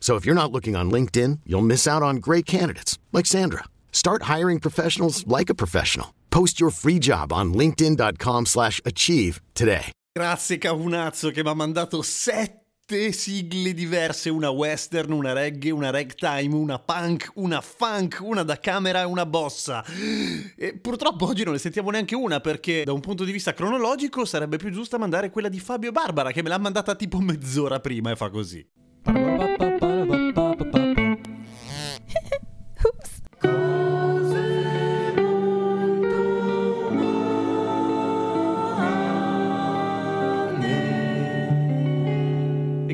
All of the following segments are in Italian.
So if you're not looking on LinkedIn, you'll miss out on great candidates like Sandra. Start hiring professionals like a professional. Post your free job on linkedin.com/achieve today. Grazie Cavunazzo che mi ha mandato sette sigle diverse, una western, una reggae, una ragtime, una punk, una funk, una da camera e una bossa. E purtroppo oggi non ne sentiamo neanche una perché da un punto di vista cronologico sarebbe più giusta mandare quella di Fabio Barbara che me l'ha mandata tipo mezz'ora prima e fa così.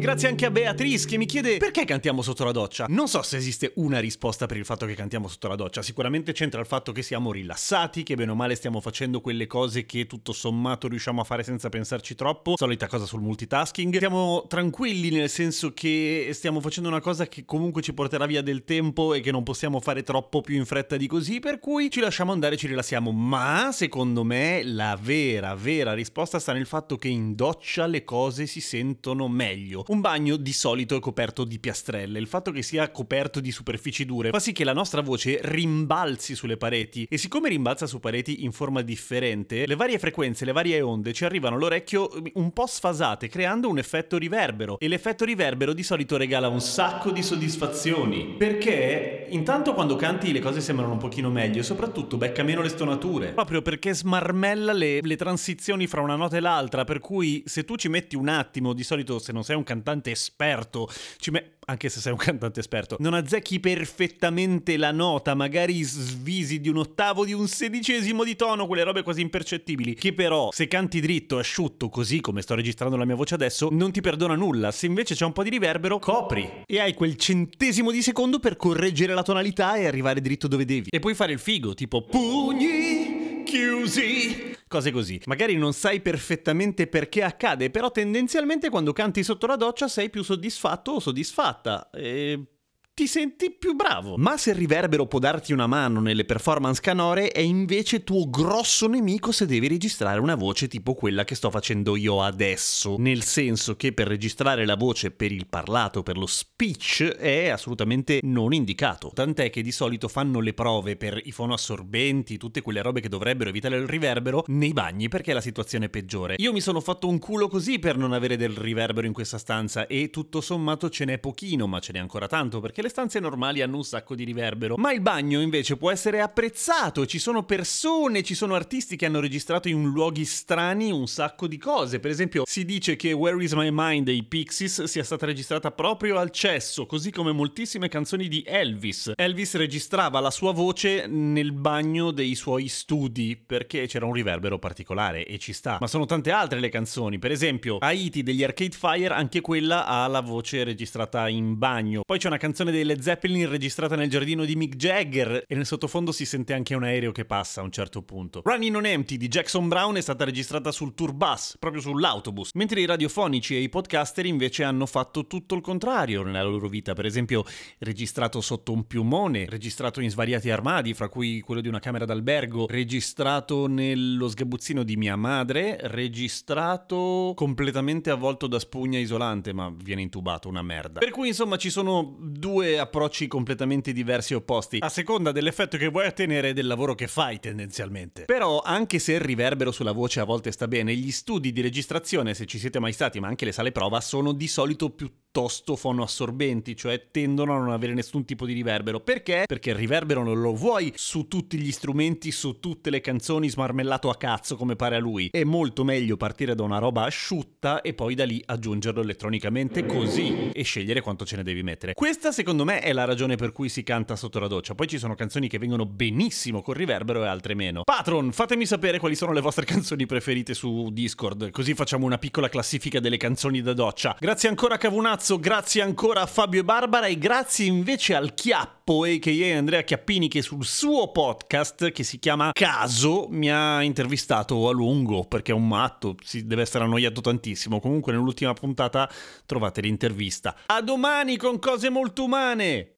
Grazie anche a Beatrice che mi chiede perché cantiamo sotto la doccia. Non so se esiste una risposta per il fatto che cantiamo sotto la doccia. Sicuramente c'entra il fatto che siamo rilassati, che bene o male stiamo facendo quelle cose che tutto sommato riusciamo a fare senza pensarci troppo. Solita cosa sul multitasking. Siamo tranquilli nel senso che stiamo facendo una cosa che comunque ci porterà via del tempo e che non possiamo fare troppo più in fretta di così, per cui ci lasciamo andare ci rilassiamo. Ma secondo me la vera, vera risposta sta nel fatto che in doccia le cose si sentono meglio. Un bagno di solito è coperto di piastrelle. Il fatto che sia coperto di superfici dure fa sì che la nostra voce rimbalzi sulle pareti e siccome rimbalza su pareti in forma differente, le varie frequenze, le varie onde ci arrivano all'orecchio un po' sfasate, creando un effetto riverbero. E l'effetto riverbero di solito regala un sacco di soddisfazioni. Perché intanto quando canti le cose sembrano un pochino meglio e soprattutto becca meno le stonature. Proprio perché smarmella le, le transizioni fra una nota e l'altra. Per cui se tu ci metti un attimo, di solito se non sei un cantante esperto, ci me- anche se sei un cantante esperto, non azzecchi perfettamente la nota, magari svisi di un ottavo, di un sedicesimo di tono, quelle robe quasi impercettibili, che però se canti dritto, asciutto, così come sto registrando la mia voce adesso, non ti perdona nulla. Se invece c'è un po' di riverbero, copri e hai quel centesimo di secondo per correggere la tonalità e arrivare dritto dove devi. E puoi fare il figo, tipo pugni chiusi. Cose così. Magari non sai perfettamente perché accade, però tendenzialmente quando canti sotto la doccia sei più soddisfatto o soddisfatta. E ti senti più bravo. Ma se il riverbero può darti una mano nelle performance canore, è invece tuo grosso nemico se devi registrare una voce tipo quella che sto facendo io adesso. Nel senso che per registrare la voce per il parlato, per lo speech, è assolutamente non indicato. Tant'è che di solito fanno le prove per i fonoassorbenti, tutte quelle robe che dovrebbero evitare il riverbero, nei bagni perché è la situazione peggiore. Io mi sono fatto un culo così per non avere del riverbero in questa stanza e tutto sommato ce n'è pochino, ma ce n'è ancora tanto perché le stanze normali hanno un sacco di riverbero. Ma il bagno invece può essere apprezzato, ci sono persone, ci sono artisti che hanno registrato in luoghi strani un sacco di cose. Per esempio, si dice che Where is My Mind dei Pixies sia stata registrata proprio al cesso, così come moltissime canzoni di Elvis. Elvis registrava la sua voce nel bagno dei suoi studi perché c'era un riverbero particolare e ci sta. Ma sono tante altre le canzoni, per esempio Haiti degli Arcade Fire, anche quella ha la voce registrata in bagno. Poi c'è una canzone dei Led Zeppelin registrata nel giardino di Mick Jagger e nel sottofondo si sente anche un aereo che passa a un certo punto. Running on Empty di Jackson Brown è stata registrata sul tour bus, proprio sull'autobus, mentre i radiofonici e i podcaster invece hanno fatto tutto il contrario nella loro vita, per esempio registrato sotto un piumone, registrato in svariati armadi, fra cui quello di una camera d'albergo, registrato nello sgabuzzino di mia madre, registrato completamente avvolto da spugna isolante, ma viene intubato una merda. Per cui insomma ci sono due approcci completamente diversi e opposti, a seconda dell'effetto che vuoi ottenere e del lavoro che fai tendenzialmente. Però anche se il riverbero sulla voce a volte sta bene, gli studi di registrazione, se ci siete mai stati, ma anche le sale prova, sono di solito piuttosto fonoassorbenti, cioè tendono a non avere nessun tipo di riverbero. Perché? Perché il riverbero non lo vuoi su tutti gli strumenti, su tutte le canzoni smarmellato a cazzo come pare a lui. È molto meglio partire da una roba asciutta e poi da lì aggiungerlo elettronicamente così e scegliere quanto ce ne devi mettere. Questa secondo me è la ragione per cui si canta sotto la doccia. Poi ci sono canzoni che vengono benissimo col riverbero e altre meno. Patron, fatemi sapere quali sono le vostre canzoni preferite su Discord, così facciamo una piccola classifica delle canzoni da doccia. Grazie ancora Cavunazzo marzo, grazie ancora a Fabio e Barbara e grazie invece al Chiappo, a.k.a. Andrea Chiappini, che sul suo podcast, che si chiama Caso, mi ha intervistato a lungo, perché è un matto, si deve essere annoiato tantissimo. Comunque nell'ultima puntata trovate l'intervista. A domani con cose molto umane!